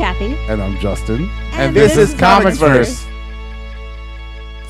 Kathy. And I'm Justin. And this is Comics Verse.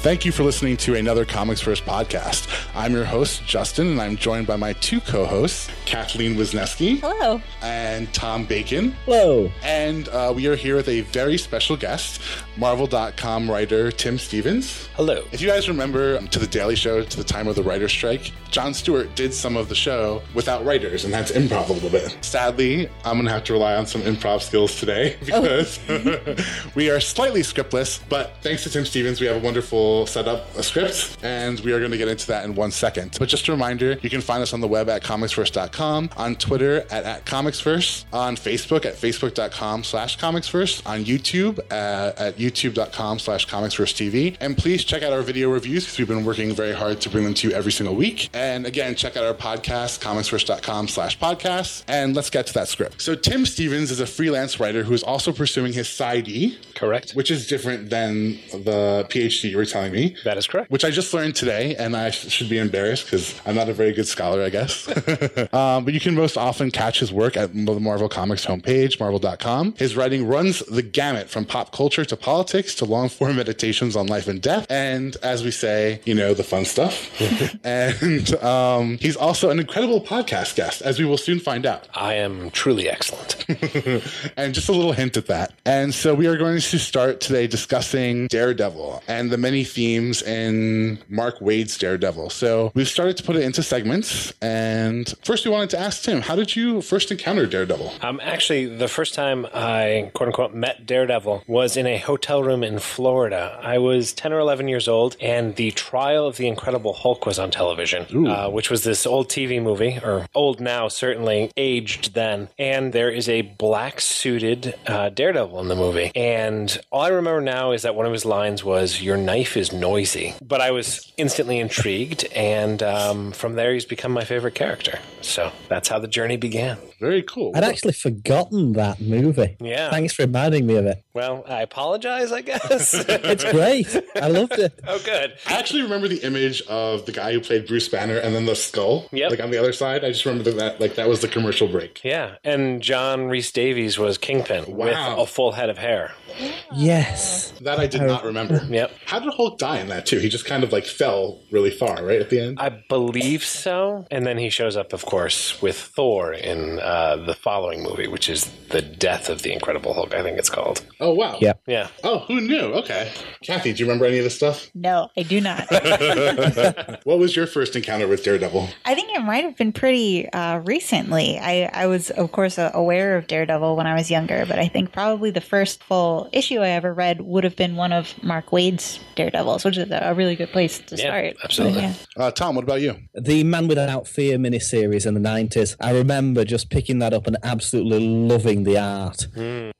Thank you for listening to another ComicsVerse podcast. I'm your host, Justin, and I'm joined by my two co hosts, Kathleen Wisniewski Hello. and Tom Bacon. Hello. And uh, we are here with a very special guest, Marvel.com writer Tim Stevens. Hello. If you guys remember um, to the Daily Show, to the time of the writer's strike, Jon Stewart did some of the show without writers and that's to improv a little bit. Sadly, I'm going to have to rely on some improv skills today because we are slightly scriptless, but thanks to Tim Stevens, we have a wonderful setup, a script, and we are going to get into that in one second. But just a reminder, you can find us on the web at comicsverse.com, on Twitter at, at comicsverse, on Facebook at facebook.com slash comicsverse, on YouTube uh, at youtube.com slash comicsversetv, and please check out our video reviews because we've been working very hard to bring them to you every single week. And again, check out our podcast, comicsverse.com slash podcasts, and let's get to that script. So Tim Stevens is a freelance writer who is also pursuing his PsyD, Correct. which is different than the PhD you were telling me. That is correct. Which I just learned today, and I sh- should be embarrassed because I'm not a very good scholar, I guess. um, but you can most often catch his work at the Marvel Comics homepage, marvel.com. His writing runs the gamut from pop culture to politics to long form meditations on life and death, and as we say, you know, the fun stuff. and um, he's also an incredible podcast guest, as we will soon find out. I am truly excellent. and just a little hint at that. And so we are going to start today discussing Daredevil and the many themes in Mark Waid's Daredevil. So we've started to put it into segments. And first, we wanted to ask Tim, how did you first encounter Daredevil? Um, actually, the first time I quote unquote met Daredevil was in a hotel room in Florida. I was 10 or 11 years old, and the trial of the Incredible Hulk was on television, uh, which was this old TV movie, or old now, certainly aged then. And there is a black suited uh, Daredevil in the movie. And all I remember now is that one of his lines was, Your knife is noisy. But I was instantly intrigued, and um, from there, he's become my favorite character. So that's how the journey began. Very cool. I'd actually forgotten that movie. Yeah. Thanks for reminding me of it. Well, I apologize, I guess. It's great. I loved it. oh, good. I actually remember the image of the guy who played Bruce Banner and then the skull, Yep. like on the other side. I just remember that, like that was the commercial break. Yeah, and John Rhys-Davies was Kingpin Wow. with a full head of hair. Yes. That I did not remember. Yep. How did Hulk die in that too? He just kind of like fell really far, right at the end. I believe so. And then he shows up, of course, with Thor in uh, the following movie, which is The Death of the Incredible Hulk, I think it's called. Oh wow. Yeah. Yeah. Oh, who knew? Okay. Kathy, do you remember any of this stuff? No, I do not. What was your first encounter with Daredevil? I think it might have been pretty uh, recently. I, I was, of course, uh, aware of Daredevil when I was younger, but I think probably the first full issue I ever read would have been one of Mark Waid's Daredevils, which is a really good place to Yeah, start. absolutely. Yeah. Uh, Tom, what about you? The Man Without Fear miniseries in the 90s. I remember just picking that up and absolutely loving the art.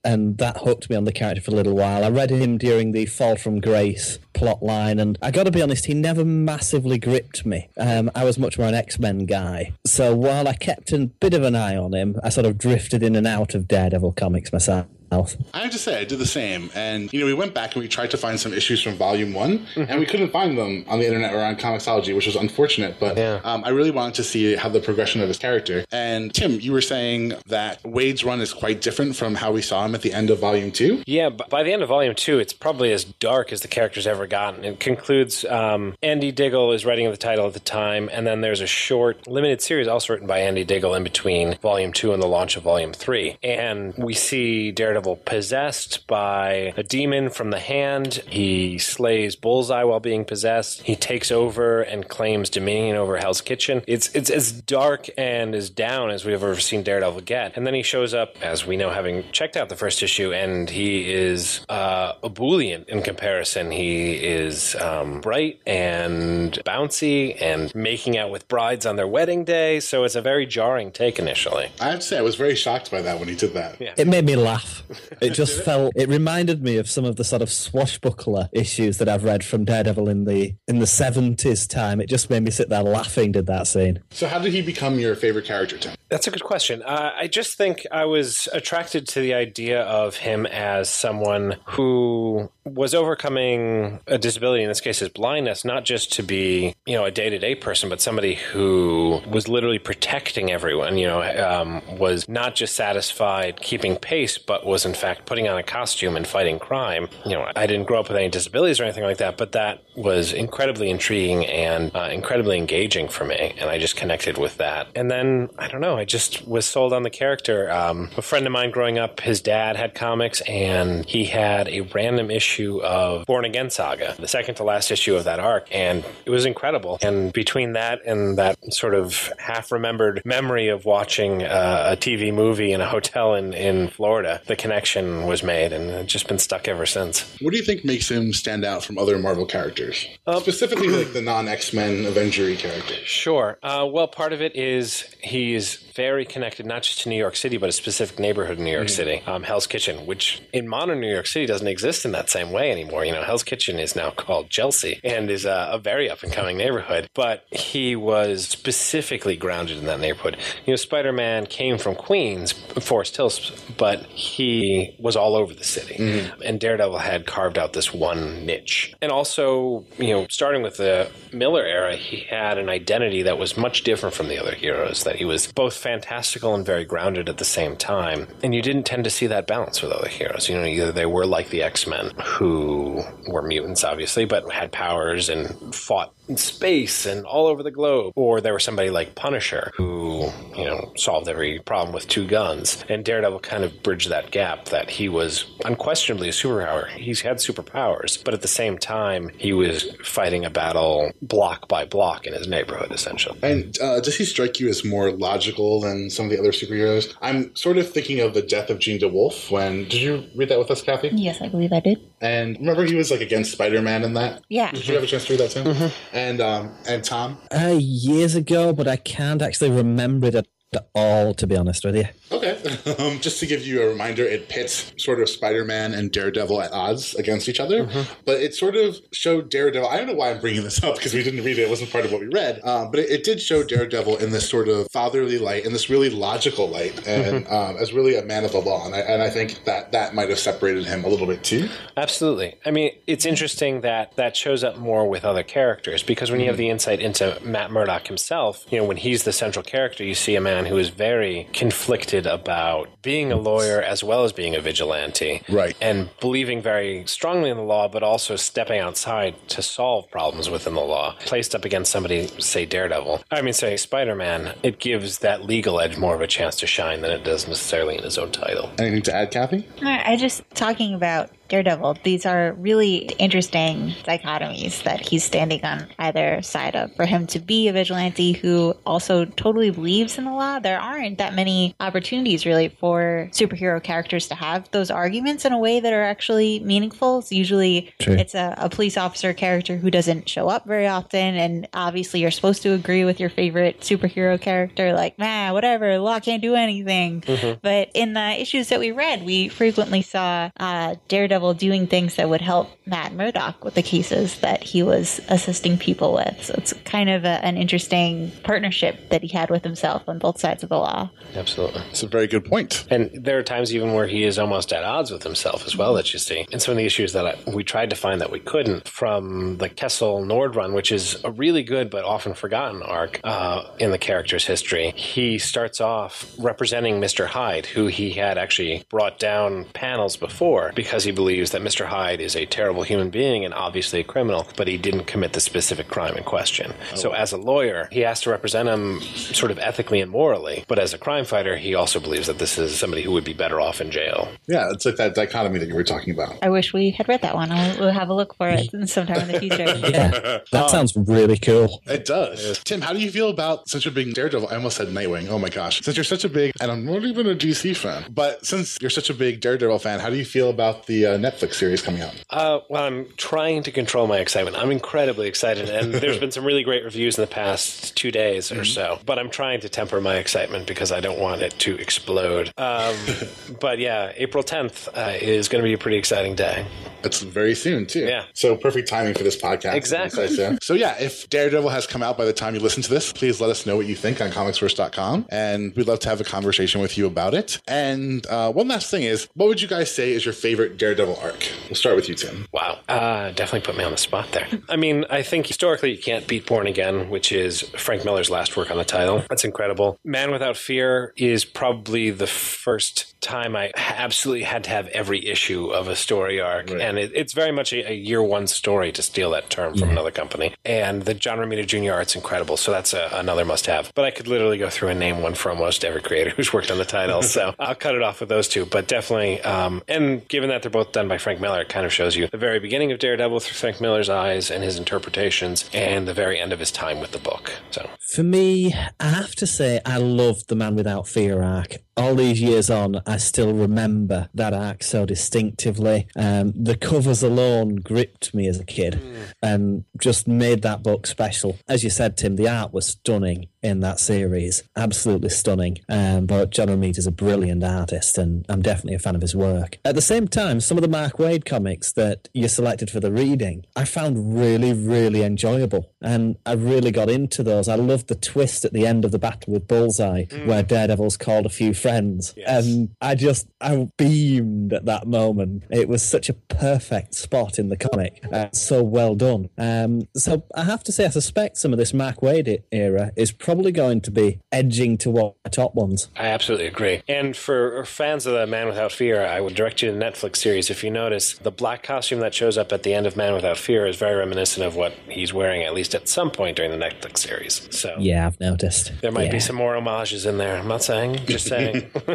And that hooked me on the character for a little while. I read him during the Fall from Grace plot line, and I got to be honest, he never massively gripped me. Um, I was much more an X Men guy. So while I kept a bit of an eye on him, I sort of drifted in and out of Daredevil comics myself. I have to say, I did the same. And, you know, we went back and we tried to find some issues from Volume 1, and we couldn't find them on the internet or on Comixology, which was unfortunate. But Yeah. um, I really wanted to see how the progression of his character. And, Tim, you were saying that Waid's run is quite different from how we saw him at the end of Volume 2. Yeah, but by the end of volume two, it's probably as dark as the character's ever gotten. It concludes um, Andy Diggle is writing the title at the time, and then there's a short limited series also written by Andy Diggle in between volume two and the launch of volume three. And we see Daredevil possessed by a demon from the hand. He slays Bullseye while being possessed. He takes over and claims dominion over Hell's Kitchen. It's it's as dark and as down as we've ever seen Daredevil get. And then he shows up, as we know, having checked out the first issue, and he is uh, ebullient in comparison. He is um, bright and bouncy and making out with brides on their wedding day. So it's a very jarring take initially. I have to say, I was very shocked by that when he did that. Yeah. It made me laugh. It just felt. It reminded me of some of the sort of swashbuckler issues that I've read from Daredevil in the in the seventies time. It just made me sit there laughing. Did that scene? So, how did he become your favorite character, Tim? That's a good question. Uh, I just think I was attracted to the idea of him as someone who was overcoming a disability, in this case is blindness, not just to be, you know, a day to day person, but somebody who was literally protecting everyone, you know, um, was not just satisfied keeping pace, but was in fact putting on a costume and fighting crime. You know, I didn't grow up with any disabilities or anything like that, but that was incredibly intriguing and uh, incredibly engaging for me. And I just connected with that. And then, I don't know, I just was sold on the character. Um, a friend of mine growing up, his dad had comics and he had a random issue of Born Again Saga, the second to last issue of that arc. And it was incredible. And between that and that sort of half remembered memory of watching uh, a TV movie in a hotel in, in Florida, the connection was made and it's just been stuck ever since. What do you think makes him stand out from other Marvel characters? Specifically, like the non X Men Avenger characters. Sure. Uh, well, part of it is he's very connected not just to New York City, but a specific neighborhood in New York City, um, Hell's Kitchen, which in modern New York City doesn't exist in that same way anymore. You know, Hell's Kitchen is now called Chelsea and is a, a very up and coming neighborhood. But he was specifically grounded in that neighborhood. You know, Spider Man came from Queens, Forest Hills, but he was all over the city. And Daredevil had carved out this one niche. And also, you know, starting with the Miller era, he had an identity that was much different from the other heroes, that he was both fantastical and very grounded at the same time. And you didn't tend to see that balance with other heroes. You know, either they were like the X Men, who were mutants, obviously, but had powers and fought in space and all over the globe, or there was somebody like Punisher, who, you know, solved every problem with two guns. And Daredevil kind of bridged that gap that he was unquestionably a superpower. He's had superpowers, but at the same time, he was fighting a battle block by block in his neighborhood, essentially. And uh, does he strike you as more logical than some of the other superheroes? I'm sort of thinking of the death of Jean DeWolff. When did you read that with us, Kathy? Yes, I believe I did. And remember, he was like against Spider Man in that. Yeah. Did you have a chance to read that too? And um, and Tom. Uh, years ago, but I can't actually remember it at all, to be honest with you. Okay. Um, just to give you a reminder, it pits sort of Spider Man and Daredevil at odds against each other. But it sort of showed Daredevil. I don't know why I'm bringing this up because we didn't read it. It wasn't part of what we read. Um, but it, it did show Daredevil in this sort of fatherly light, in this really logical light, and um, as really a man of the law. And I, and I think that that might have separated him a little bit too. Absolutely. I mean, it's interesting that that shows up more with other characters because when you have the insight into Matt Murdock himself, you know, when he's the central character, you see a man who is very conflicted about being a lawyer as well as being a vigilante. Right. And believing very strongly in the law, but also stepping outside to solve problems within the law. Placed up against somebody, say Daredevil, I mean, say Spider Man, it gives that legal edge more of a chance to shine than it does necessarily in his own title. Anything to add, Kathy? I I just talking about Daredevil. These are really interesting dichotomies that he's standing on either side of. For him to be a vigilante who also totally believes in the law, there aren't that many opportunities really for superhero characters to have those arguments in a way that are actually meaningful. It's usually True. it's a, a police officer character who doesn't show up very often, and obviously you're supposed to agree with your favorite superhero character, like, nah, whatever, law can't do anything. But in the issues that we read, we frequently saw uh, Daredevil doing things that would help Matt Murdock with the cases that he was assisting people with. So it's kind of a, an interesting partnership that he had with himself on both sides of the law. Absolutely. It's a very good point. And there are times even where he is almost at odds with himself as well that you see. And some of the issues that I, we tried to find that we couldn't from the Kesel Nord run, which is a really good but often forgotten arc uh, in the character's history. He starts off representing Mr. Hyde, who he had actually brought down panels before because he believes that Mr. Hyde is a terrible human being and obviously a criminal, but he didn't commit the specific crime in question. So as a lawyer, he has to represent him sort of ethically and morally, but as a crime fighter, he also believes that this is somebody who would be better off in jail. Yeah, it's like that dichotomy that you were talking about. I wish we had read that one. I'll, we'll have a look for it sometime in the future. Yeah, that sounds really cool. It does. Tim, how do you feel about such a big Daredevil? I almost said Nightwing. Oh my gosh. Since you're such a big, and I'm not even a DC fan, but since you're such a big Daredevil fan, how do you feel about the uh, Netflix series coming out? Uh, well, I'm trying to control my excitement. I'm incredibly excited, and there's been some really great reviews in the past two days or so. But I'm trying to temper my excitement because I don't want it to explode. Um, but yeah, April 10th uh, is going to be a pretty exciting day. It's very soon, too. Yeah. So perfect timing for this podcast. Exactly. So yeah, if Daredevil has come out by the time you listen to this, please let us know what you think on comicsverse.com. And we'd love to have a conversation with you about it. And uh, one last thing is, what would you guys say is your favorite Daredevil Arc? We'll start with you, Tim. Wow. Uh, definitely put me on the spot there. I mean, I think historically you can't beat Born Again, which is Frank Miller's last work on the title. That's incredible. Man Without Fear is probably the first time I absolutely had to have every issue of a story arc. Right. And it, it's very much a, a, year one story to steal that term from another company. And the John Romita Jr. art's incredible. So that's a, another must have. But I could literally go through and name one for almost every creator who's worked on the title. so I'll cut it off with those two. But definitely, um, and given that they're both done by Frank Miller, it kind of shows you the very beginning of Daredevil through Frank Miller's eyes and his interpretations, and the very end of his time with the book. So for me, I have to say I loved the Man Without Fear arc all these years on, I still remember that arc so distinctively. Um, the covers alone gripped me as a kid mm. and just made that book special. As you said, Tim, the art was stunning in that series, absolutely stunning. Um, but John Romita is a brilliant artist, and I'm definitely a fan of his work. At the same time, some of the Mark Waid comics that you selected for the reading, I found really, really enjoyable, and I really got into those. I loved the twist at the end of the battle with Bullseye, mm. where Daredevil's called a few friends, yes. and I just I beamed at that moment. It was such a perfect spot in the comic, uh, so well done. Um, so I have to say, I suspect some of this Mark Waid era is. Probably probably going to be edging toward the top ones. I absolutely agree. And for fans of the Man Without Fear, I would direct you to the Netflix series. If you notice, the black costume that shows up at the end of Man Without Fear is very reminiscent of what he's wearing, at least at some point during the Netflix series. So yeah, I've noticed. There might yeah. be some more homages in there. I'm not saying, just saying.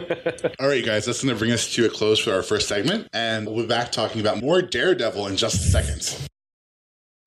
All right, guys, that's going to bring us to a close for our first segment, and we'll be back talking about more Daredevil in just a second.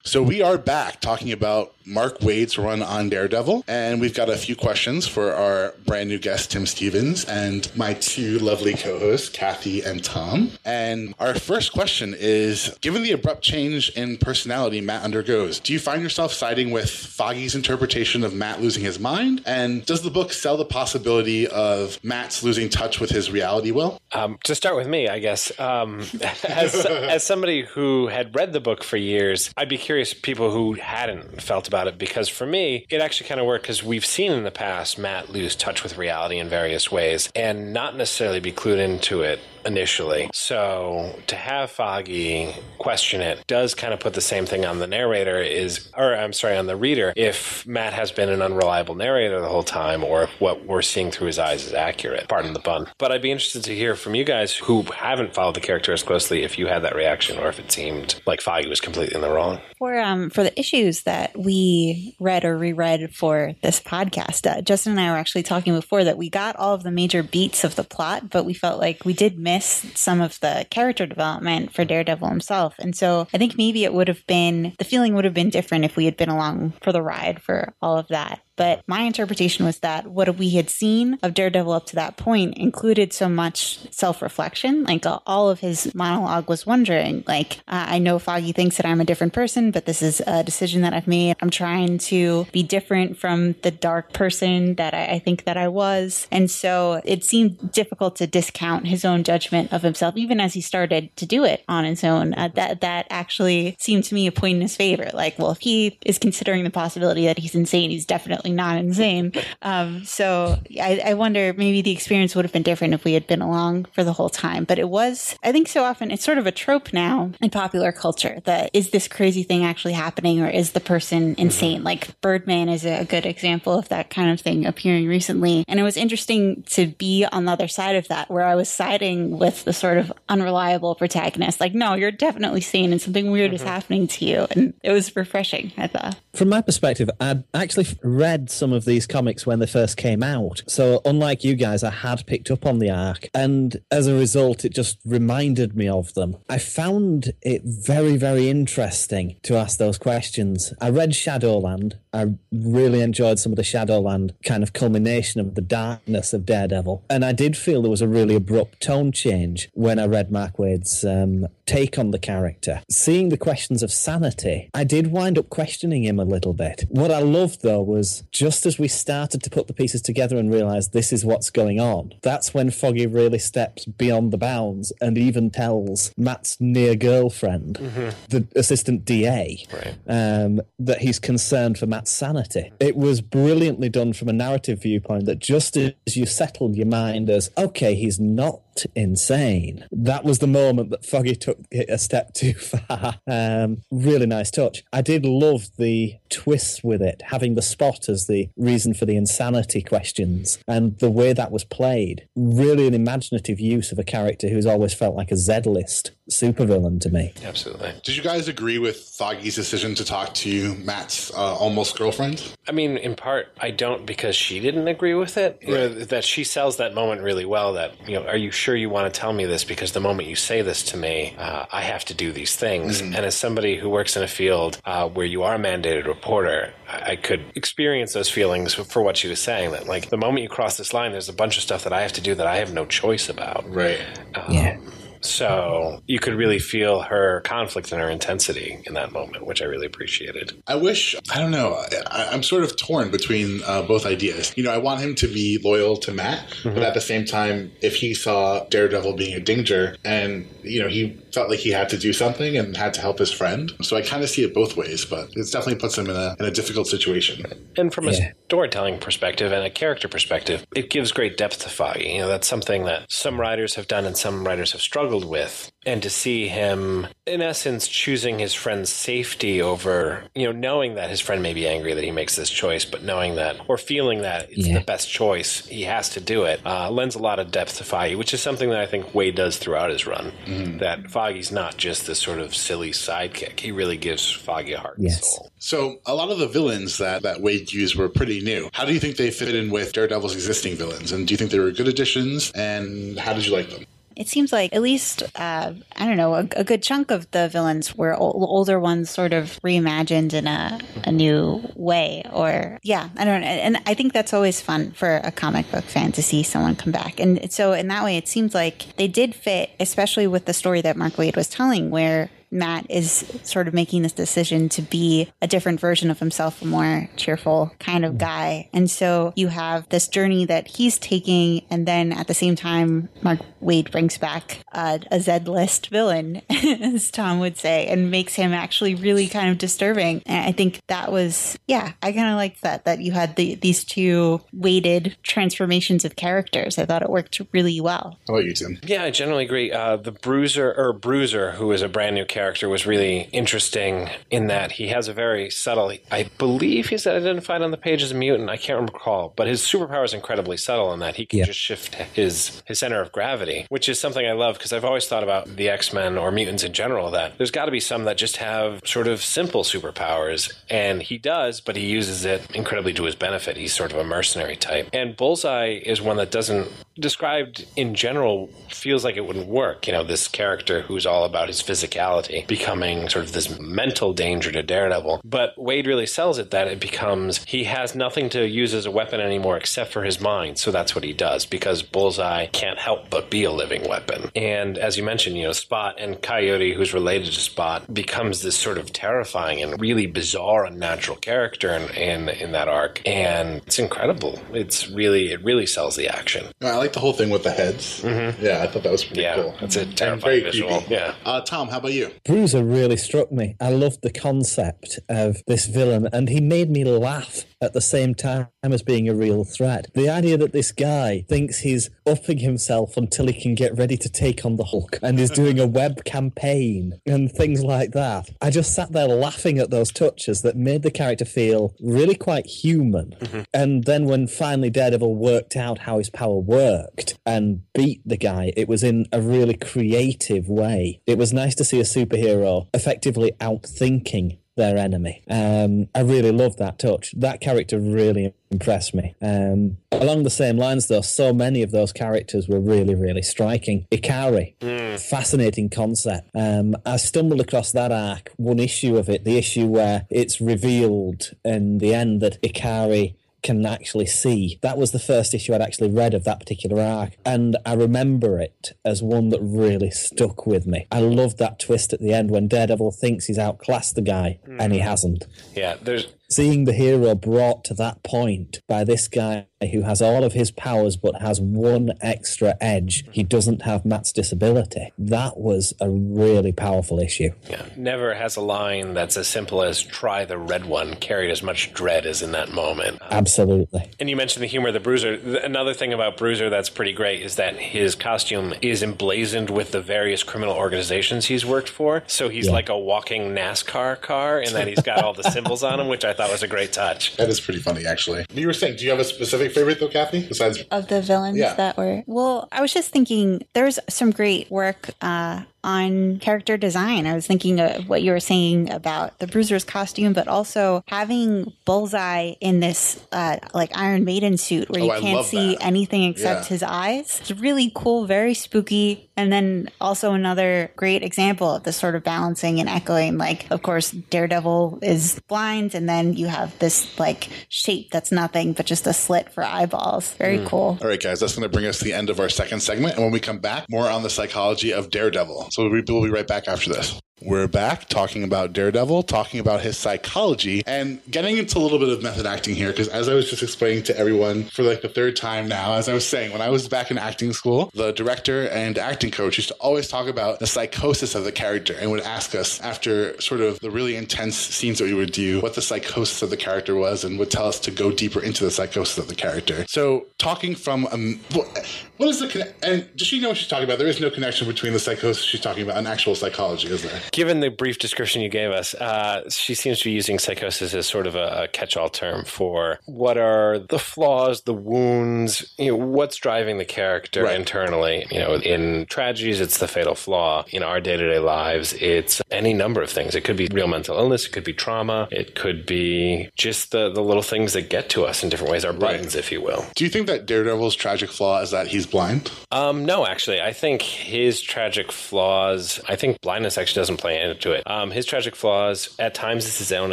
So we are back talking about Mark Waid's run on Daredevil, and we've got a few questions for our brand new guest Tim Stevens and my two lovely co-hosts Kathy and Tom. And our first question is: Given the abrupt change in personality Matt undergoes, do you find yourself siding with Foggy's interpretation of Matt losing his mind? And does the book sell the possibility of Matt's losing touch with his reality will? Um, to start with me, I guess um, as as somebody who had read the book for years, I'd be curious curious people who hadn't felt about it because for me, it actually kind of worked because we've seen in the past Matt lose touch with reality in various ways and not necessarily be clued into it initially. So to have Foggy question it does kind of put the same thing on the narrator is or I'm sorry on the reader if Matt has been an unreliable narrator the whole time or if what we're seeing through his eyes is accurate. Pardon the pun. But I'd be interested to hear from you guys who haven't followed the character as closely if you had that reaction or if it seemed like Foggy was completely in the wrong. For um for the issues that we read or reread for this podcast, uh, Justin and I were actually talking before that we got all of the major beats of the plot, but we felt like we did miss some of the character development for Daredevil himself. And so I think maybe it would have been, the feeling would have been different if we had been along for the ride for all of that. But my interpretation was that what we had seen of Daredevil up to that point included so much self reflection. Like uh, all of his monologue was wondering, like, uh, I know Foggy thinks that I'm a different person, but this is a decision that I've made. I'm trying to be different from the dark person that I, I think that I was. And so it seemed difficult to discount his own judgment of himself, even as he started to do it on his own. Uh, that, that actually seemed to me a point in his favor. Like, well, if he is considering the possibility that he's insane, he's definitely not insane. Um, so I, I, wonder maybe the experience would have been different if we had been along for the whole time. But it was, I think, so often it's sort of a trope now in popular culture that is this crazy thing actually happening or is the person mm-hmm. insane? Like Birdman is a good example of that kind of thing appearing recently. And it was interesting to be on the other side of that, where I was siding with the sort of unreliable protagonist. Like, no, you're definitely sane and something weird mm-hmm. is happening to you. And it was refreshing, I thought. From my perspective, I'd actually read read some of these comics when they first came out. So, unlike you guys, I had picked up on the arc. And as a result, it just reminded me of them. I found it very, very interesting to ask those questions. I read Shadowland. I really enjoyed some of the Shadowland kind of culmination of the darkness of Daredevil. And I did feel there was a really abrupt tone change when I read Mark Waid's um, take on the character. Seeing the questions of sanity, I did wind up questioning him a little bit. What I loved, though, was just as we started to put the pieces together and realize this is what's going on, that's when Foggy really steps beyond the bounds and even tells Matt's near girlfriend, mm-hmm. the assistant DA, right. um, that he's concerned for Matt's sanity. It was brilliantly done from a narrative viewpoint that just as you settled your mind as, okay, he's not not insane. That was the moment that Foggy took it a step too far. Um, really nice touch. I did love the twists with it, having the spot as the reason for the insanity questions and the way that was played. Really an imaginative use of a character who's always felt like a Z list supervillain to me. Absolutely. Did you guys agree with Foggy's decision to talk to Matt's uh, almost girlfriend? I mean, in part, I don't because she didn't agree with it. You know, that she sells that moment really well. That you know, are you sure you want to tell me this? Because the moment you say this to me, uh, I have to do these things. And as somebody who works in a field uh, where you are a mandated reporter, I-, I could experience those feelings for what she was saying. That like the moment you cross this line, there's a bunch of stuff that I have to do that I have no choice about. Right. Yeah. So you could really feel her conflict and her intensity in that moment, which I really appreciated. I wish, I don't know, I, I'm sort of torn between uh, both ideas. You know, I want him to be loyal to Matt, but at the same time, if he saw Daredevil being a danger and, you know, he felt like he had to do something and had to help his friend. So I kind of see it both ways, but it definitely puts him in a, in a difficult situation. And from Yeah. a storytelling perspective and a character perspective, it gives great depth to Foggy. You know, that's something that some writers have done and some writers have struggled with. And to see him, in essence, choosing his friend's safety over, you know, knowing that his friend may be angry that he makes this choice, but knowing that or feeling that it's Yeah. the best choice, he has to do it, uh, lends a lot of depth to Foggy, which is something that I think Waid does throughout his run. That Foggy's not just this sort of silly sidekick. He really gives Foggy a heart Yes. and soul. So a lot of the villains that, that Waid used were pretty new. How do you think they fit in with Daredevil's existing villains? And do you think they were good additions? And how did you like them? It seems like at least uh, I don't know a, a good chunk of the villains were ol- older ones, sort of reimagined in a, a new way. Or yeah, I don't know, and I think that's always fun for a comic book fan to see someone come back. And so in that way, it seems like they did fit, especially with the story that Mark Waid was telling, where Matt is sort of making this decision to be a different version of himself, a more cheerful kind of guy. And so you have this journey that he's taking, and then at the same time, Mark Waid brings back uh, a Z list villain, as Tom would say, and makes him actually really kind of disturbing. And I think that was, yeah, I kind of liked that, that you had the, these two weighted transformations of characters. I thought it worked really well. How about you, Tim? Yeah, I generally agree. Uh, the Bruiser or Bruiser, who is a brand new character, was really interesting in that he has a very subtle. I believe he's identified on the page as a mutant. I can't recall, but his superpower is incredibly subtle in that he can Yeah. just shift his his center of gravity, which is something I love because I've always thought about the X Men or mutants in general that there's got to be some that just have sort of simple superpowers, and he does, but he uses it incredibly to his benefit. He's sort of a mercenary type, and Bullseye is one that doesn't described in general feels like it wouldn't work. You know, this character who's all about his physicality becoming sort of this mental danger to Daredevil. But Waid really sells it that it becomes he has nothing to use as a weapon anymore except for his mind. So that's what he does because Bullseye can't help but be a living weapon. And as you mentioned, you know, Spot and Coyote, who's related to Spot, becomes this sort of terrifying and really bizarre, unnatural character in, in, in that arc. And it's incredible. It's really, it really sells the action. I like the whole thing with the heads. Yeah, I thought that was pretty Yeah, cool. that's a terrifying visual. creepy. Yeah. Uh, Tom, how about you? Bruiser really struck me. I loved the concept of this villain, and he made me laugh at the same time as being a real threat. The idea that this guy thinks he's upping himself until he can get ready to take on the Hulk and is doing a web campaign and things like that. I just sat there laughing at those touches that made the character feel really quite human. Mm-hmm. And then when finally Daredevil worked out how his power worked and beat the guy, it was in a really creative way. It was nice to see a superhero effectively outthinking their enemy. Um, I really loved that touch. That character really impressed me. Um, along the same lines, though, so many of those characters were really, really striking. Ikari, fascinating concept. Um, I stumbled across that arc, one issue of it, the issue where it's revealed in the end that Ikari can actually see. That was the first issue I'd actually read of that particular arc, and I remember it as one that really stuck with me. I loved that twist at the end when Daredevil thinks he's outclassed the guy, and he mm. hasn't. Yeah, there's seeing the hero brought to that point by this guy who has all of his powers but has one extra edge. He doesn't have Matt's disability. That was a really powerful issue. Yeah. Never has a line that's as simple as try the red one carried as much dread as in that moment. Absolutely. And you mentioned the humor of the Bruiser. Another thing about Bruiser that's pretty great is that his costume is emblazoned with the various criminal organizations he's worked for. So he's Yeah. like a walking NASCAR car in that he's got all the symbols on him, which I thought was a great touch. That is pretty funny, actually. You were saying, do you have a specific favorite though, Kathy? Besides, of the villains Yeah. that were well i was just thinking there's some great work uh on character design. I was thinking of what you were saying about the Bruiser's costume, but also having Bullseye in this uh, like Iron Maiden suit where Oh, you I can't see that. anything except Yeah. his eyes. It's really cool, very spooky. And then also another great example of this sort of balancing and echoing. Like, of course, Daredevil is blind, and then you have this like shape that's nothing but just a slit for eyeballs. Very cool. All right, guys, that's going to bring us to the end of our second segment. And when we come back, more on the psychology of Daredevil. So we- we'll be right back after this. We're back talking about Daredevil, talking about his psychology, and getting into a little bit of method acting here. Because as I was just explaining to everyone for like the third time now, as I was saying, when I was back in acting school, the director and acting coach used to always talk about the psychosis of the character and would ask us after sort of the really intense scenes that we would do what the psychosis of the character was and would tell us to go deeper into the psychosis of the character. So, talking from um, what, is the conne- and does she know what she's talking about? There is no connection between the psychosis she's talking about and actual psychology, is there? Given the brief description you gave us, uh, she seems to be using psychosis as sort of a, a catch-all term for what are the flaws, the wounds, you know, what's driving the character Right. internally. You know, in tragedies, it's the fatal flaw. In our day-to-day lives, it's any number of things. It could be real mental illness. It could be trauma. It could be just the, the little things that get to us in different ways, our buttons, if you will. Do you think that Daredevil's tragic flaw is that he's blind? Um, no, actually, I think his tragic flaws. I think blindness actually doesn't play into it. Um, his tragic flaws at times is his own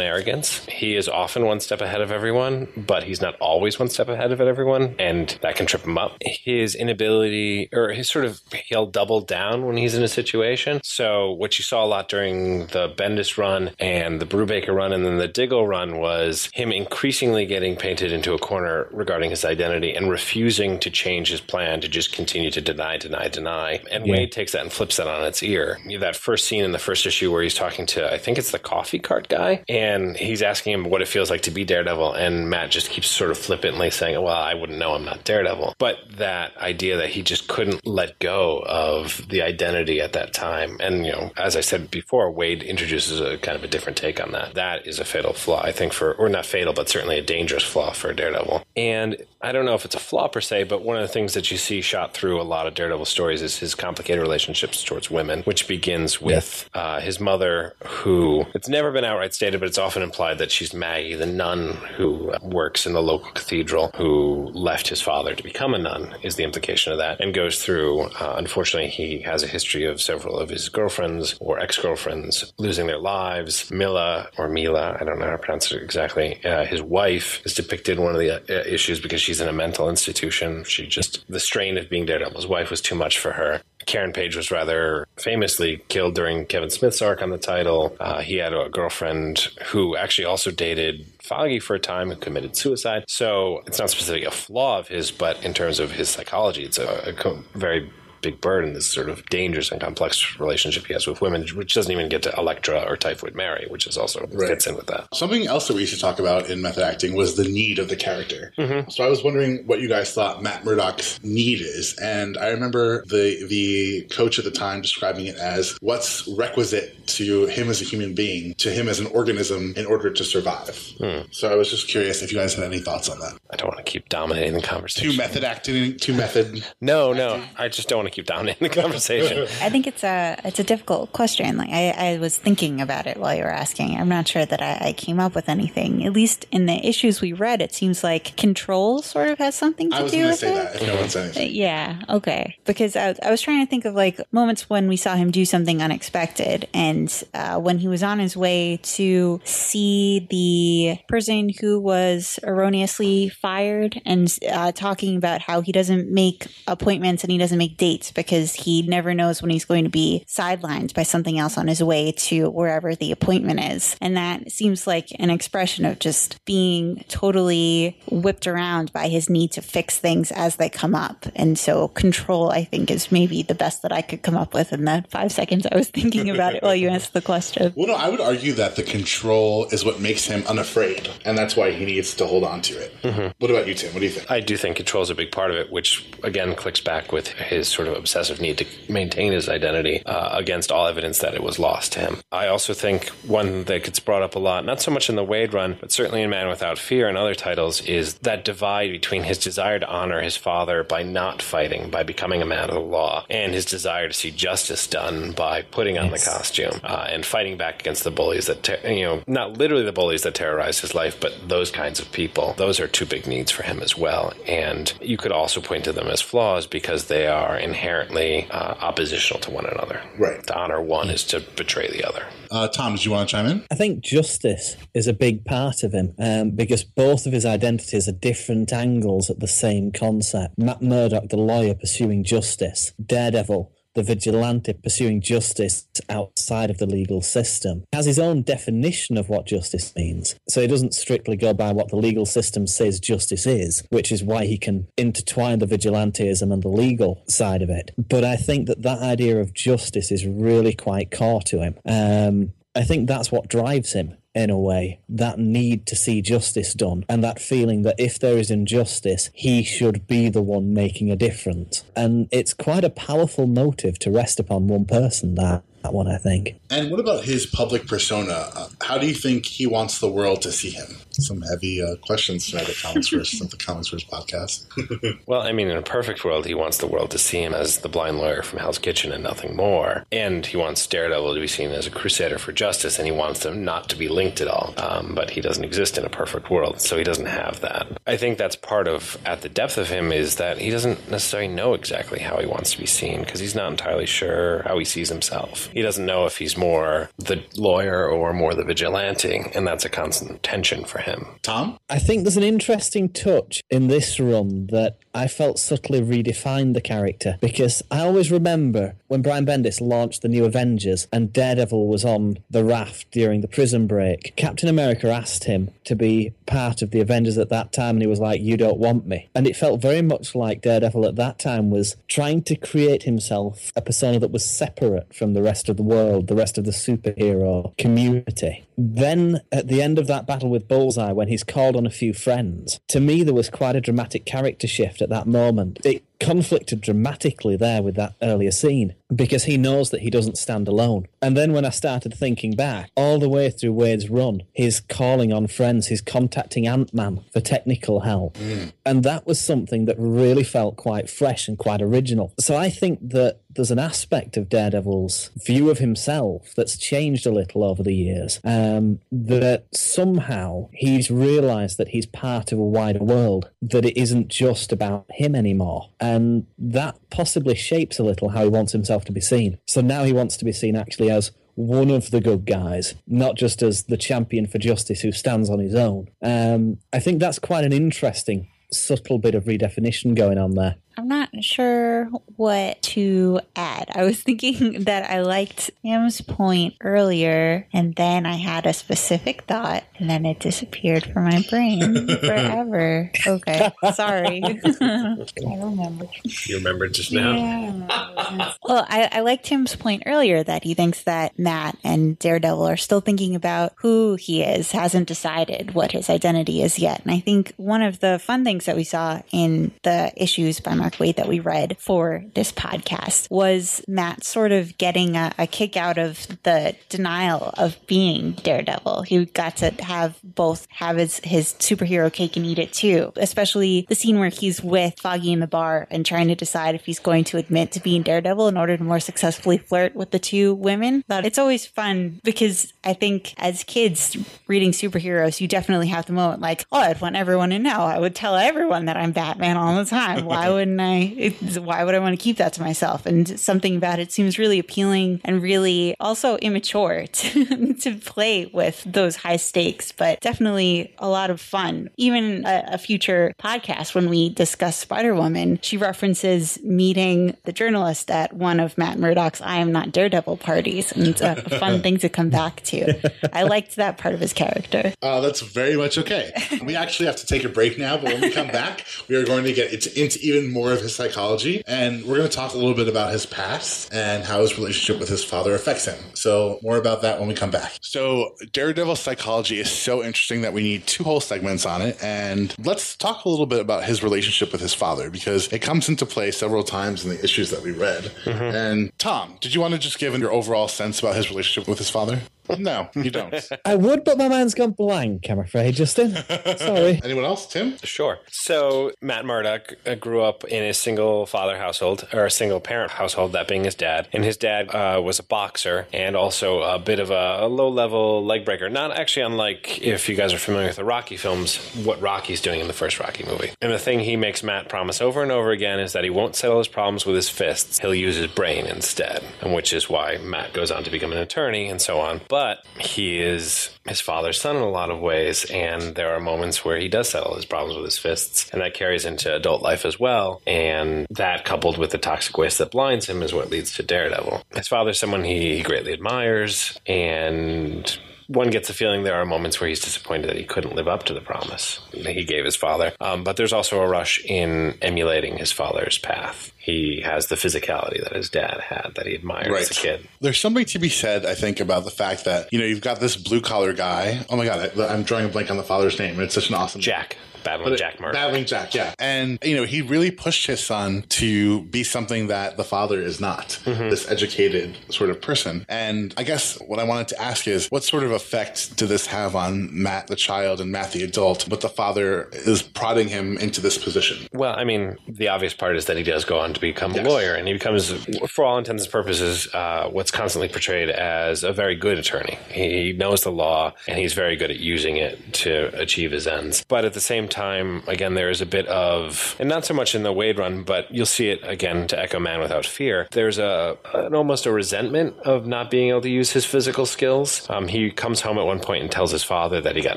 arrogance. He is often one step ahead of everyone, but he's not always one step ahead of everyone, and that can trip him up. His inability, or his sort of, he'll double down when he's in a situation. So what you saw a lot during the Bendis run and the Brubaker run, and then the Diggle run was him increasingly getting painted into a corner regarding his identity and refusing to change his plan to just continue to deny, deny, deny. And Waid takes that and flips that on its ear. You that first scene in the first issue where he's talking to, I think it's the coffee cart guy, and he's asking him what it feels like to be Daredevil, and Matt just keeps sort of flippantly saying, "Well, I wouldn't know. I'm not Daredevil." But that idea that he just couldn't let go of the identity at that time, and you know, as I said before, Waid introduces a kind of a different take on that. That is a fatal flaw, I think, for or not fatal, but certainly a dangerous flaw for Daredevil. And I don't know if it's a flaw per se, but one of the things that you see shot through a lot of Daredevil stories is his complicated relationships towards women, which begins with uh, his mother, who it's never been outright stated, but it's often implied that she's Maggie, the nun who uh, works in the local cathedral, who left his father to become a nun, is the implication of that, and goes through. Uh, unfortunately, he has a history of several of his girlfriends or ex girlfriends losing their lives. Milla, or Milla, I don't know how to pronounce it exactly, uh, his wife is depicted one of the uh, issues because she's in a mental institution. She just, the strain of being Daredevil's wife was too much for her. Karen Page was rather famously killed during Kevin Smith's arc on the title. Uh, he had a girlfriend who actually also dated Foggy for a time who committed suicide. So it's not specifically a flaw of his, but in terms of his psychology, it's a, a very big burden, this sort of dangerous and complex relationship he has with women, which doesn't even get to Elektra or Typhoid Mary, which is also fits in with that. Something else that we used to talk about in method acting was the need of the character. Mm-hmm. So I was wondering what you guys thought Matt Murdock's need is, and I remember the the coach at the time describing it as what's requisite to him as a human being, to him as an organism, in order to survive. Hmm. So I was just curious if you guys had any thoughts on that. I don't want to keep dominating the conversation. Two method acting, two method. no, no, I just don't want to keep dominating the conversation. I think it's a it's a difficult question. Like I, I was thinking about it while you were asking. I'm not sure that I, I came up with anything. At least in the issues we read, it seems like control sort of has something to I was do with say it. that if no one said anything. Yeah, okay. Because I, I was trying to think of like moments when we saw him do something unexpected. And uh, when he was on his way to see the person who was erroneously fired fired and uh, talking about how he doesn't make appointments and he doesn't make dates because he never knows when he's going to be sidelined by something else on his way to wherever the appointment is. And that seems like an expression of just being totally whipped around by his need to fix things as they come up. And so control, I think, is maybe the best that I could come up with in the five seconds I was thinking about it while you asked the question. Well, no, I would argue that the control is what makes him unafraid, and that's why he needs to hold on to it. Mm-hmm. What about you, Tim? What do you think? I do think control is a big part of it, which again clicks back with his sort of obsessive need to maintain his identity uh, against all evidence that it was lost to him. I also think one that gets brought up a lot, not so much in the Waid run, but certainly in Man Without Fear and other titles, is that divide between his desire to honor his father by not fighting, by becoming a man of the law, and his desire to see justice done by putting on yes. the costume uh, and fighting back against the bullies that, ter- you know, not literally the bullies that terrorized his life, but those kinds of people. Those are two big needs for him as well. And you could also point to them as flaws because they are inherently uh, oppositional to one another. Right. To honor one is to betray the other. Uh, Tom, do you want to chime in? I think justice is a big part of him um, because both of his identities are different angles at the same concept. Matt Murdock, the lawyer pursuing justice, Daredevil, the vigilante pursuing justice outside of the legal system has his own definition of what justice means. So he doesn't strictly go by what the legal system says justice is, which is why he can intertwine the vigilantism and the legal side of it. But I think that that idea of justice is really quite core to him. Um, I think that's what drives him in a way, that need to see justice done, and that feeling that if there is injustice, he should be the one making a difference. And it's quite a powerful motive to rest upon one person, that, that one, I think. And what about his public persona? Uh, how do you think he wants the world to see him? Some heavy uh, questions tonight at ComicsVerse, at the ComicsVerse podcast. well, I mean, in a perfect world, he wants the world to see him as the blind lawyer from Hell's Kitchen and nothing more. And he wants Daredevil to be seen as a crusader for justice, and he wants them not to be linked at all. Um, but he doesn't exist in a perfect world, so he doesn't have that. I think that's part of, at the depth of him, is that he doesn't necessarily know exactly how he wants to be seen because he's not entirely sure how he sees himself. He doesn't know if he's more the lawyer or more the vigilante, and that's a constant tension for him. Tom? I think there's an interesting touch in this run that I felt subtly redefined the character because I always remember when Brian Bendis launched the new Avengers and Daredevil was on the raft during the prison break. Captain America asked him to be part of the Avengers at that time, and he was like, You don't want me. And it felt very much like Daredevil at that time was trying to create himself a persona that was separate from the rest of the world, the rest of the superhero community. Then at the end of that battle with Bullseye, when he's called on a few friends, to me there was quite a dramatic character shift at that moment. It conflicted dramatically there with that earlier scene because he knows that he doesn't stand alone. And then when I started thinking back, all the way through Waid's run, he's calling on friends, he's contacting Ant Man for technical help. Mm. And that was something that really felt quite fresh and quite original. So I think that there's an aspect of Daredevil's view of himself that's changed a little over the years. Um, that somehow he's realized that he's part of a wider world, that it isn't just about him anymore. And that possibly shapes a little how he wants himself to be seen. So now he wants to be seen actually as one of the good guys, not just as the champion for justice who stands on his own. Um, I think that's quite an interesting subtle bit of redefinition going on there. I'm not sure what to add. I was thinking that I liked Sam's point earlier, and then I had a specific thought, and then it disappeared from my brain forever. Okay, sorry. I remember. You remembered just now? Yeah. well, I, I liked Tim's point earlier that he thinks that Matt and Daredevil are still thinking about who he is, hasn't decided what his identity is yet. And I think one of the fun things that we saw in the issues by Mark That we read for this podcast was Matt sort of getting a, a kick out of the denial of being Daredevil. He got to have both have his, his superhero cake and eat it too, especially the scene where he's with Foggy in the bar and trying to decide if he's going to admit to being Daredevil in order to more successfully flirt with the two women. But it's always fun because I think as kids reading superheroes, you definitely have the moment like, oh, I'd want everyone to know. I would tell everyone that I'm Batman all the time. Why wouldn't wouldn't I? It's, why would I want to keep that to myself? And something about it seems really appealing and really also immature to, to play with those high stakes, but definitely a lot of fun. Even a, a future podcast when we discuss Spider Woman, she references meeting the journalist at one of Matt Murdock's I Am Not Daredevil parties. And it's a fun thing to come back to. I liked that part of his character. Uh, that's very much okay. We actually have to take a break now, but when we come back, we are going to get into, into even more of his psychology, and we're going to talk a little bit about his past and how his relationship with his father affects him. So, more about that when we come back. So, Daredevil's psychology is so interesting that we need two whole segments on it, and let's talk a little bit about his relationship with his father because it comes into play several times in the issues that we read. Mm-hmm. And Tom, did you want to just give your overall sense about his relationship with his father? No, you don't. I would, but my mind's gone blank, I'm afraid, Justin. Sorry. Anyone else? Tim? Sure. So, Matt Murdock uh, grew up in a single father household, or a single parent household, that being his dad. And his dad uh, was a boxer and also a bit of a, a low level leg breaker. Not actually unlike, if you guys are familiar with the Rocky films, what Rocky's doing in the first Rocky movie. And the thing he makes Matt promise over and over again is that he won't settle his problems with his fists, he'll use his brain instead. And which is why Matt goes on to become an attorney and so on. But he is his father's son in a lot of ways, and there are moments where he does settle his problems with his fists, and that carries into adult life as well. And that, coupled with the toxic waste that blinds him, is what leads to Daredevil. His father's someone he greatly admires, and one gets the feeling there are moments where he's disappointed that he couldn't live up to the promise that he gave his father. Um, but there's also a rush in emulating his father's path. He has the physicality that his dad had that he admired right. as a kid. There's something to be said, I think, about the fact that, you know, you've got this blue collar guy. Oh my God, I, am drawing a blank on the father's name. It's such an awesome Jack. Battling Jack Murdock. Battling Jack, yeah. And, you know, he really pushed his son to be something that the father is not, mm-hmm. this educated sort of person. And I guess what I wanted to ask is what sort of effect did this have on Matt the child and Matt the adult, but the father is prodding him into this position? Well, I mean, the obvious part is that he does go on to become yes. a lawyer, and he becomes, for all intents and purposes, uh, what's constantly portrayed as a very good attorney. He knows the law, and he's very good at using it to achieve his ends. But at the same time, time, again, there is a bit of, and not so much in the Waid run, but you'll see it again to echo Man Without Fear. There's a an almost a resentment of not being able to use his physical skills. Um, he comes home at one point and tells his father that he got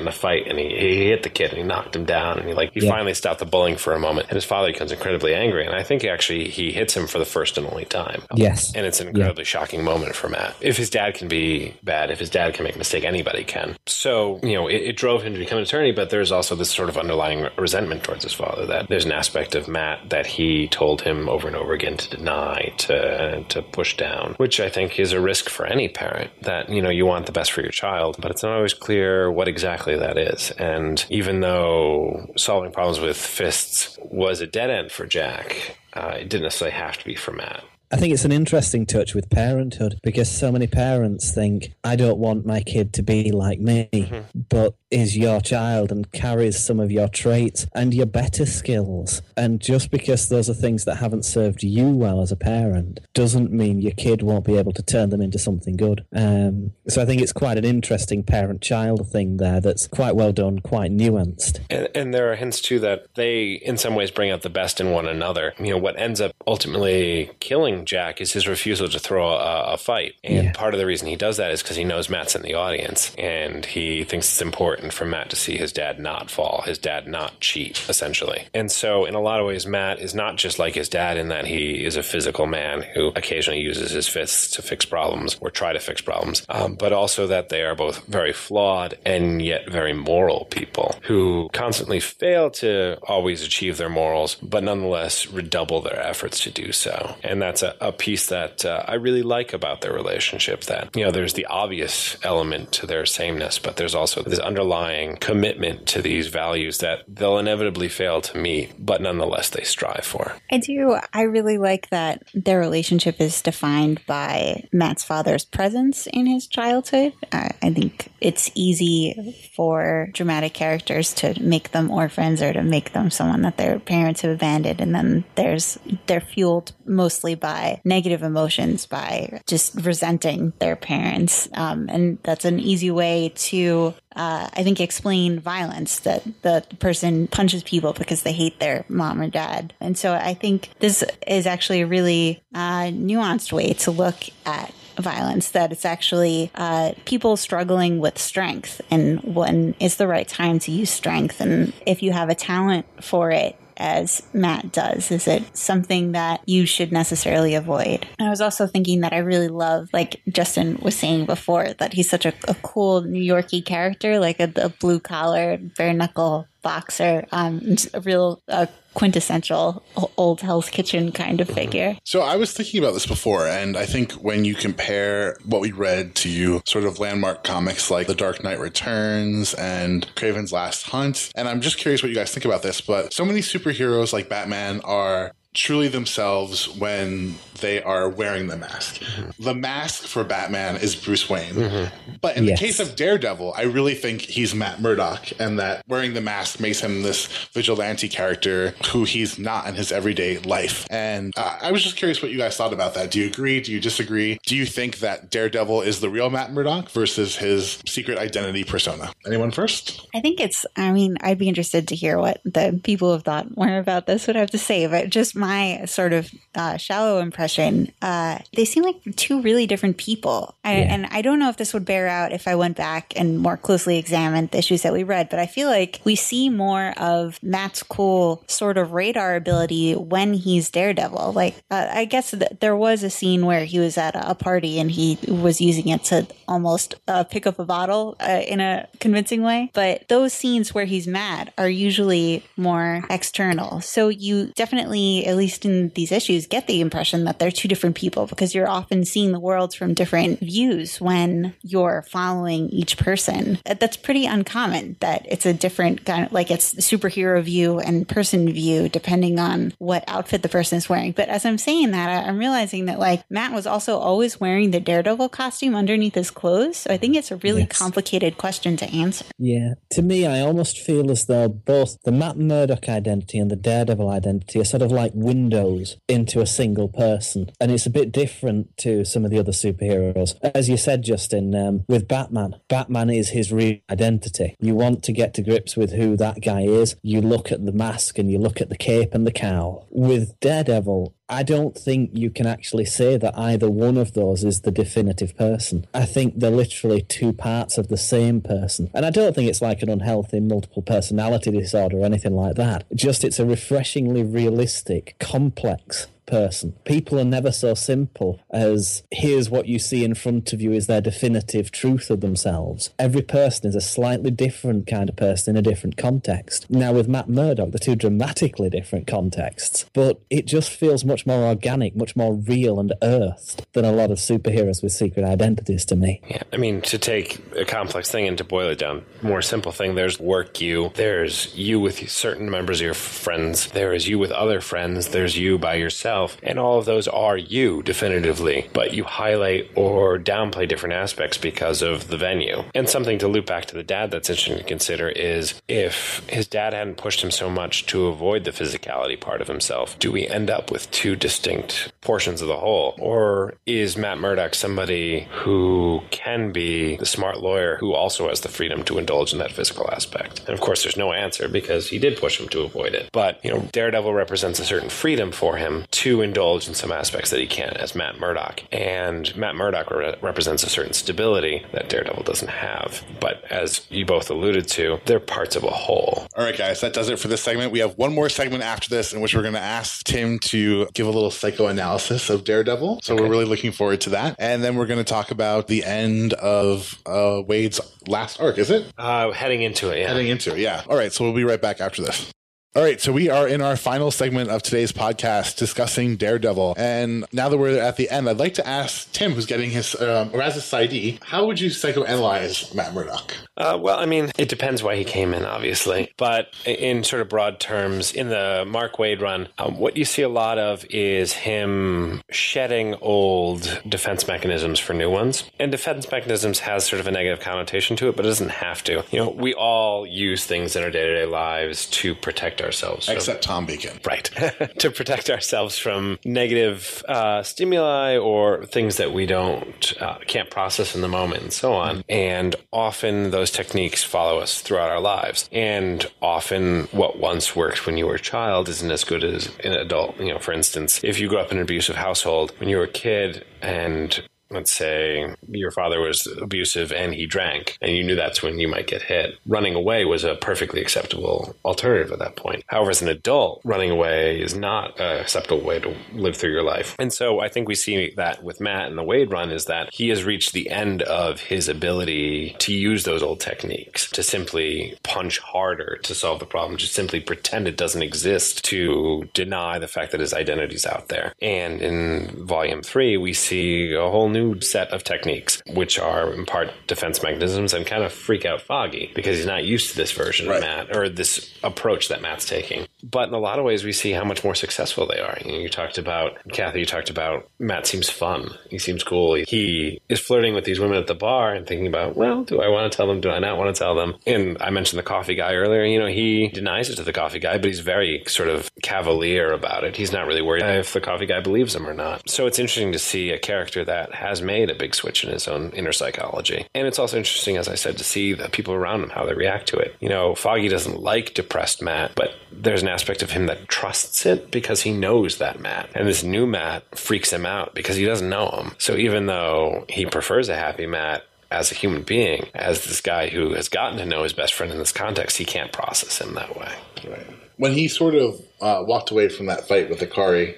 in a fight and he, he hit the kid and he knocked him down and he like he yeah. finally stopped the bullying for a moment. And his father becomes incredibly angry. And I think actually he hits him for the first and only time. Yes, and it's an incredibly yeah. shocking moment for Matt. If his dad can be bad, if his dad can make a mistake, anybody can. So you know, it, it drove him to become an attorney. But there's also this sort of underlying underlying resentment towards his father. That there's an aspect of Matt that he told him over and over again to deny, to to push down, which I think is a risk for any parent. That you know you want the best for your child, but it's not always clear what exactly that is. And even though solving problems with fists was a dead end for Jack, uh, it didn't necessarily have to be for Matt. I think it's an interesting touch with parenthood because so many parents think, I don't want my kid to be like me, mm-hmm. but is your child and carries some of your traits and your better skills. And just because those are things that haven't served you well as a parent doesn't mean your kid won't be able to turn them into something good. Um, so I think it's quite an interesting parent child thing there that's quite well done, quite nuanced. And, and there are hints too that they, in some ways, bring out the best in one another. You know, what ends up ultimately killing Jack is his refusal to throw a, a fight. And yeah. part of the reason he does that is because he knows Matt's in the audience and he thinks it's important for Matt to see his dad not fall, his dad not cheat, essentially. And so, in a lot of ways, Matt is not just like his dad in that he is a physical man who occasionally uses his fists to fix problems or try to fix problems, um, but also that they are both very flawed and yet very moral people who constantly fail to always achieve their morals, but nonetheless redouble their efforts to do so. And that's a a, piece that uh, I really like about their relationship. That you know, there's the obvious element to their sameness, but there's also this underlying commitment to these values that they'll inevitably fail to meet, but nonetheless they strive for. I do. I really like that their relationship is defined by Matt's father's presence in his childhood. I think it's easy for dramatic characters to make them orphans or to make them someone that their parents have abandoned, and then there's they're fueled mostly by by negative emotions, by just resenting their parents. Um, and that's an easy way to uh, I think, explain violence that the person punches people because they hate their mom or dad. And so I think this is actually a really uh, nuanced way to look at violence that it's actually uh, people struggling with strength and when is the right time to use strength and if you have a talent for it as Matt does? Is it something that you should necessarily avoid? And I was also thinking that I really love, like Justin was saying before, that he's such a, a cool New Yorkie character, like a, a blue collar, bare knuckle boxer, um, a real uh, quintessential old Hell's Kitchen kind of figure. So I was thinking about this before, and I think when you compare what we read to you sort of landmark comics like The Dark Knight Returns and Kraven's Last Hunt, and I'm just curious what you guys think about this, but so many superheroes like Batman are truly themselves when they are wearing the mask. Mm-hmm. The mask for Batman is Bruce Wayne. Mm-hmm. But in yes. the case of Daredevil, I really think he's Matt Murdock and that wearing the mask makes him this vigilante character who he's not in his everyday life. And uh, I was just curious what you guys thought about that. Do you agree? Do you disagree? Do you think that Daredevil is the real Matt Murdock versus his secret identity persona? Anyone first? I think it's, I mean, I'd be interested to hear what the people who have thought more about this would have to say, but just my sort of uh, shallow impression, uh, they seem like two really different people. I, yeah. And I don't know if this would bear out if I went back and more closely examined the issues that we read, but I feel like we see more of Matt's cool sort of radar ability when he's Daredevil. Like, uh, I guess th- there was a scene where he was at a party and he was using it to almost uh, pick up a bottle uh, in a convincing way. But those scenes where he's mad are usually more external. So you definitely, at least in these issues, get the impression that they're two different people because you're often seeing the worlds from different views when you're following each person. Uh, that's pretty uncommon that it's a different kind of like it's superhero view and person view depending on what outfit the person is wearing. But as I'm saying that, I'm realizing that like Matt was also always wearing the Daredevil costume underneath his clothes. So I think it's a really yes. complicated question to answer. Yeah. To me, I almost feel as though both the Matt Murdock identity and the Daredevil identity are sort of like windows into a single person. And it's a bit different to some of the other superheroes. As you said, Justin, um, with Batman, Batman is his real identity. You want to get to grips with who that guy is. You look at the mask and you look at the cape and the cowl. With Daredevil, I don't think you can actually say that either one of those is the definitive person. I think they're literally two parts of the same person. And I don't think it's like an unhealthy multiple personality disorder or anything like that. Just it's a refreshingly realistic, complex person. People are never so simple as here's what you see in front of you is their definitive truth of themselves. Every person is a slightly different kind of person in a different context. Now, with Matt Murdock, the two dramatically different contexts, but it just feels much more organic, much more real and earthed than a lot of superheroes with secret identities to me. Yeah, I mean, to take a complex thing and to boil it down, more simple thing, there's work you, there's you with certain members of your friends, there is you with other friends, there's you by yourself yourself, and all of those are you definitively, but you highlight or downplay different aspects because of the venue. And something to loop back to the dad that's interesting to consider is if his dad hadn't pushed him so much to avoid the physicality part of himself, do we end up with two distinct portions of the whole? Or is Matt Murdock somebody who can be the smart lawyer who also has the freedom to indulge in that physical aspect? And of course, there's no answer because he did push him to avoid it. But, you know, Daredevil represents a certain freedom for him to to indulge in some aspects that he can't as Matt Murdock. And Matt Murdock re- represents a certain stability that Daredevil doesn't have. But as you both alluded to, they're parts of a whole. All right, guys, that does it for this segment. We have one more segment after this in which we're going to ask Tim to give a little psychoanalysis of Daredevil. So okay. we're really looking forward to that. And then we're going to talk about the end of uh, Waid's last arc, is it? Uh, heading into it, yeah. Heading into it, yeah. All right, so we'll be right back after this. All right, so we are in our final segment of today's podcast discussing Daredevil. And now that we're at the end, I'd like to ask Tim, who's getting his um, Psy.D., how would you psychoanalyze Matt Murdock? Uh, well, I mean, it depends why he came in, obviously. But in sort of broad terms, in the Mark Waid run, um, what you see a lot of is him shedding old defense mechanisms for new ones. And defense mechanisms has sort of a negative connotation to it, but it doesn't have to. You know, we all use things in our day to day lives to protect protect ourselves. from- Except Tom Beacon. Right. to protect ourselves from negative uh, stimuli or things that we don't uh, can't process in the moment and so on. And often those techniques follow us throughout our lives. And often what once worked when you were a child isn't as good as an adult. You know, for instance, if you grew up in an abusive household when you were a kid and let's say your father was abusive and he drank and you knew that's when you might get hit. Running away was a perfectly acceptable alternative at that point. However as an adult running away is not a acceptable way to live through your life. And so i think we see that with matt and the Waid run is that he has reached the end of his ability to use those old techniques to simply punch harder to solve the problem to simply pretend it doesn't exist to deny the fact that his identity's out there. And in volume three we see a whole new set of techniques which are in part defense mechanisms and kind of freak out foggy because he's not used to this version Right. of matt or this approach that matt's taking but in a lot of ways we see how much more successful they are. You, know, you talked about kathy you talked about matt seems fun. He seems cool. He is flirting with these women at the bar and thinking about well do i want to tell them? Do i not want to tell them? And i mentioned the coffee guy earlier. You know he denies it to the coffee guy but he's very sort of cavalier about it. He's not really worried if the coffee guy believes him or not. So it's interesting to see a character that has made a big switch in his own inner psychology. And it's also interesting as i said to see the people around him how they react to it. You know foggy doesn't like depressed matt but there's an aspect of him that trusts it because he knows that matt and this new matt freaks him out because he doesn't know him so even though he prefers a happy matt as a human being, as this guy who has gotten to know his best friend in this context, he can't process him that way. Right. When he sort of uh, walked away from that fight with Ikari,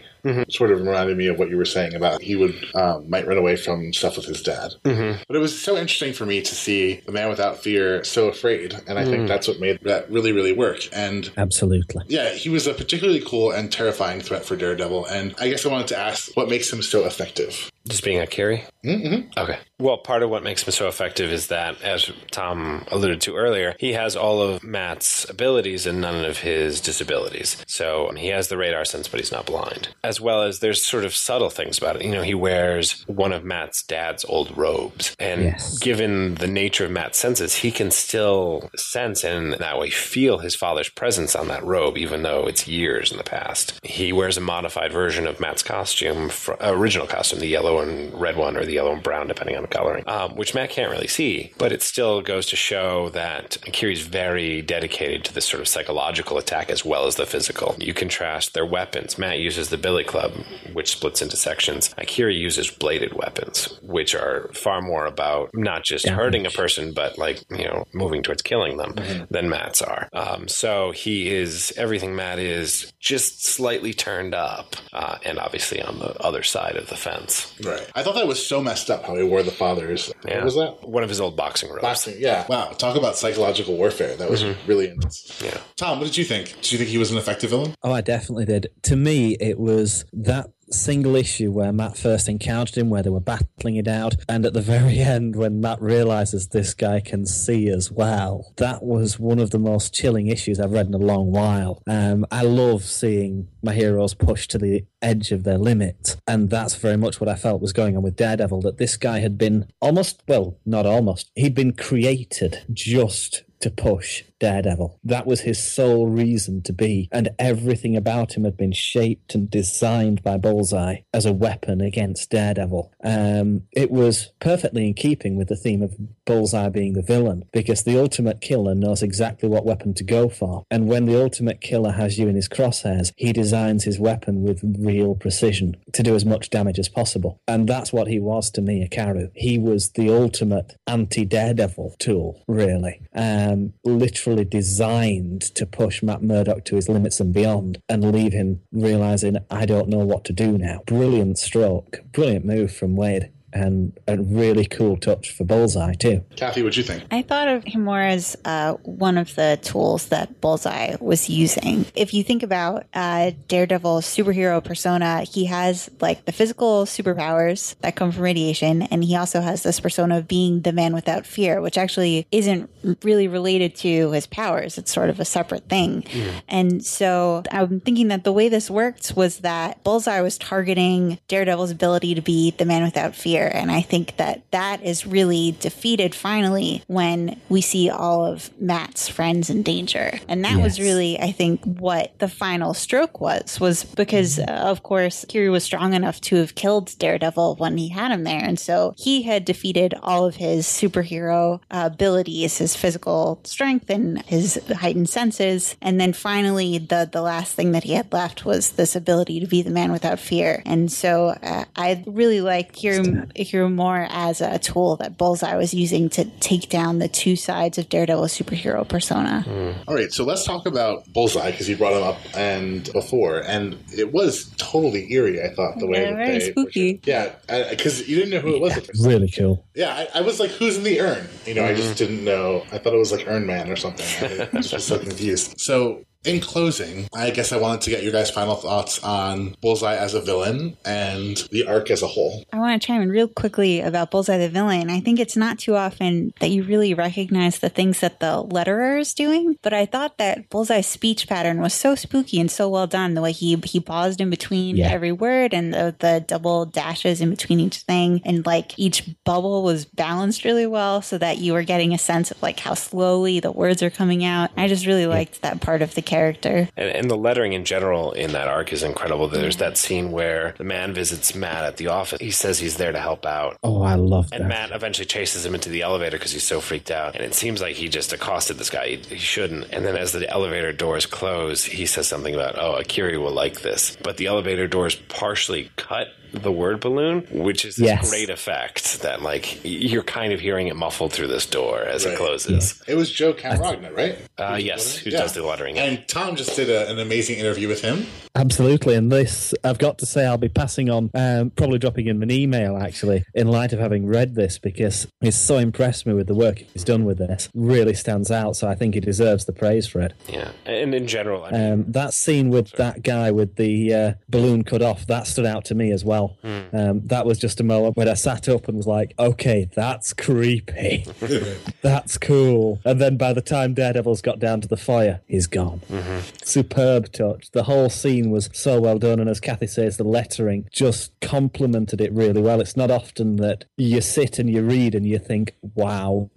sort of reminded me of what you were saying about he would um, might run away from stuff with his dad. Mm-hmm. But it was so interesting for me to see the man without fear so afraid, and I think that's what made that really, really work. And Absolutely. yeah, he was a particularly cool and terrifying threat for Daredevil. And I guess I wanted to ask what makes him so effective. Just being Ikari? Mm-hmm. Okay. Well, part of what makes him so effective is that, as Tom alluded to earlier, he has all of Matt's abilities and none of his disabilities. So he has the radar sense, but he's not blind. As well as there's sort of subtle things about it. You know, he wears one of Matt's dad's old robes. And Yes. given the nature of Matt's senses, he can still sense and that way feel his father's presence on that robe, even though it's years in the past. He wears a modified version of Matt's costume, original costume, the yellow and red one, or the yellow and brown, depending on the coloring, um, which Matt can't really see. But it still goes to show that Ikari's very dedicated to this sort of psychological attack as well as the physical. You contrast their weapons. Matt uses the billy club, which splits into sections. Ikari uses bladed weapons, which are far more about not just hurting a person, but like, you know, moving towards killing them than Matt's are. Um, so he is everything Matt is, just slightly turned up, uh, and obviously on the other side of the fence. Right. I thought that was so messed up how he wore the father's. What was that? One of his old boxing robes. Boxing. Yeah. Wow. Talk about psychological warfare. That was mm-hmm. really intense. Yeah. Tom, what did you think? Did you think he was an effective villain? Oh, I definitely did. To me, it was that single issue where Matt first encountered him, where they were battling it out, and at the very end, when Matt realizes this guy can see as well. That was one of the most chilling issues I've read in a long while. Um, I love seeing my heroes pushed to the edge of their limit, and that's very much what I felt was going on with Daredevil. That this guy had been almost, well, not almost, he'd been created just to push Daredevil. That was his sole reason to be, and everything about him had been shaped and designed by Bullseye as a weapon against Daredevil. Um, it was perfectly in keeping with the theme of Bullseye being the villain, because the ultimate killer knows exactly what weapon to go for, and when the ultimate killer has you in his crosshairs, he designs his weapon with real precision to do as much damage as possible. And that's what he was to me, Ikari. He was the ultimate anti-Daredevil tool, really. Um, literally designed to push Matt Murdock to his limits and beyond and leave him realizing, I don't know what to do now. Brilliant stroke. Brilliant move from Waid. And a really cool touch for Bullseye, too. Kathy, what do you think? I thought of him more as uh, one of the tools that Bullseye was using. If you think about uh, Daredevil's superhero persona, he has like the physical superpowers that come from radiation, and he also has this persona of being the man without fear, which actually isn't really related to his powers. It's sort of a separate thing. And so I'm thinking that the way this worked was that Bullseye was targeting Daredevil's ability to be the man without fear. And I think that that is really defeated finally when we see all of Matt's friends in danger. And that was really, I think, what the final stroke was, was because, uh, of course, Ikari was strong enough to have killed Daredevil when he had him there. And so he had defeated all of his superhero uh, abilities, his physical strength and his heightened senses. And then finally, the, the last thing that he had left was this ability to be the man without fear. And so uh, I really like Ikari, Ikari more as a tool that Bullseye was using to take down the two sides of Daredevil's superhero persona. Hmm. All right, so let's talk about Bullseye because you brought him up and before, and it was totally eerie. I thought the way Yeah, that very they spooky. yeah, because you didn't know who it was. At first. Really cool. Yeah, I, I was like, "Who's in the urn?" You know, I just mm-hmm. didn't know. I thought it was like Urn Man or something. I just was so confused. So. In closing, I guess I wanted to get your guys' final thoughts on Bullseye as a villain and the arc as a whole. I want to chime in real quickly about Bullseye the villain. I think it's not too often that you really recognize the things that the letterer is doing, but I thought that Bullseye's speech pattern was so spooky and so well done. The way he he paused in between Yeah. every word and the, the double dashes in between each thing, and like each bubble was balanced really well, so that you were getting a sense of like how slowly the words are coming out. I just really liked that part of the character. And, and the lettering in general in that arc is incredible. There's that scene where the man visits Matt at the office. He says he's there to help out. Oh, I love that. And. Matt eventually chases him into the elevator because he's so freaked out. And it seems like he just accosted this guy. He, he shouldn't. And then as the elevator doors close, he says something about, oh, Ikari will like this. But the elevator doors partially cut the word balloon, which is this Yes. great effect that, like, you're kind of hearing it muffled through this door as Right. it closes. It was Joe Caramagna, right? Uh, yes, who does the lettering. And Tom just did a, an amazing interview with him. Absolutely. And this, I've got to say, I'll be passing on, um, probably dropping him an email actually, in light of having read this, because he's so impressed me with the work he's done with this. Really stands out. So I think he deserves the praise for it. Yeah. And in general, I mean, Um, that scene with that guy with the uh, balloon cut off, that stood out to me as well. Hmm. Um, that was just a moment when I sat up and was like, okay, that's creepy. that's cool. And then by the time Daredevil's got down to the fire, he's gone. Mm-hmm. Superb touch. The whole scene was so well done. And as Kathy says, the lettering just complemented it really well. It's not often that you sit and you read and you think, wow,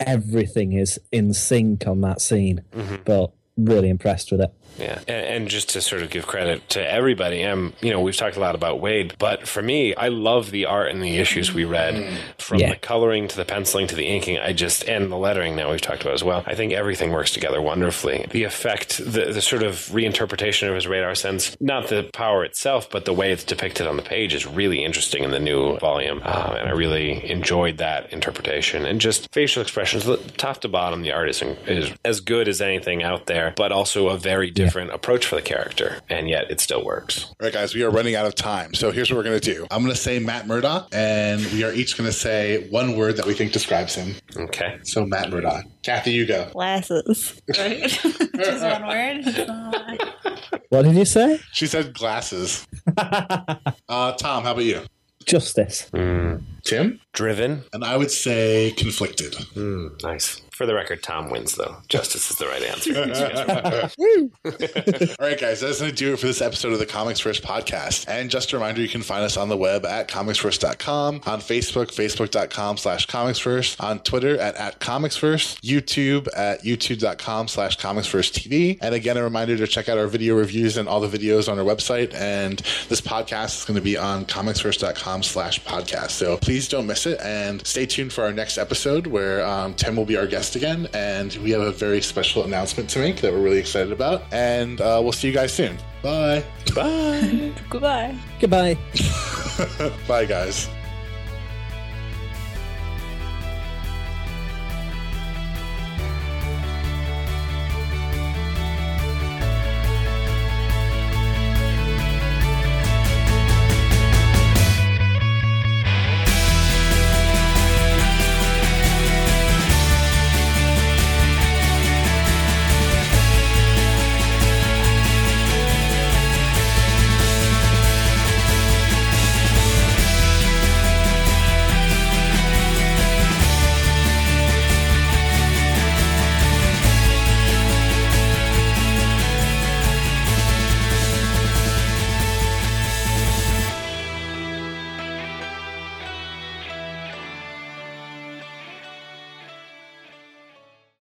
everything is in sync on that scene. Mm-hmm. But really impressed with it. Yeah, and, and just to sort of give credit to everybody, um, you know, we've talked a lot about Waid, but for me, I love the art and the issues we read, from Yeah. the coloring to the penciling to the inking. I just and the lettering now we've talked about as well. I think everything works together wonderfully. The effect, the the sort of reinterpretation of his radar sense, not the power itself, but the way it's depicted on the page is really interesting in the new volume, um, and I really enjoyed that interpretation. And just facial expressions, top to bottom, the art is is as good as anything out there, but also a very different approach for the character, and yet it still works. All right, guys, we are running out of time. So here's what we're going to do I'm going to say Matt Murdock, and we are each going to say one word that we think describes him. Okay. So, Matt Murdock. Kathy, you go. Glasses. Right? Just one word. What did you say? She said glasses. uh, Tom, how about you? Justice. Tim? Driven. And I would say conflicted. Hmm, nice. For the record, Tom wins, though. Justice is the right answer. All right, guys, that's going to do it for this episode of the ComicsVerse podcast. And just a reminder, you can find us on the web at comicsverse.com, on Facebook, facebook.com slash comicsverse, on Twitter at, at comicsverse, YouTube at youtube.com slash comicsversetv. And again, a reminder to check out our video reviews and all the videos on our website. And this podcast is going to be on comicsverse.com slash podcast. So please don't miss it and stay tuned for our next episode where um, Tim will be our guest again. And we have a very special announcement to make that we're really excited about. And uh, we'll see you guys soon. Bye. Bye. Goodbye. Goodbye. Bye, guys.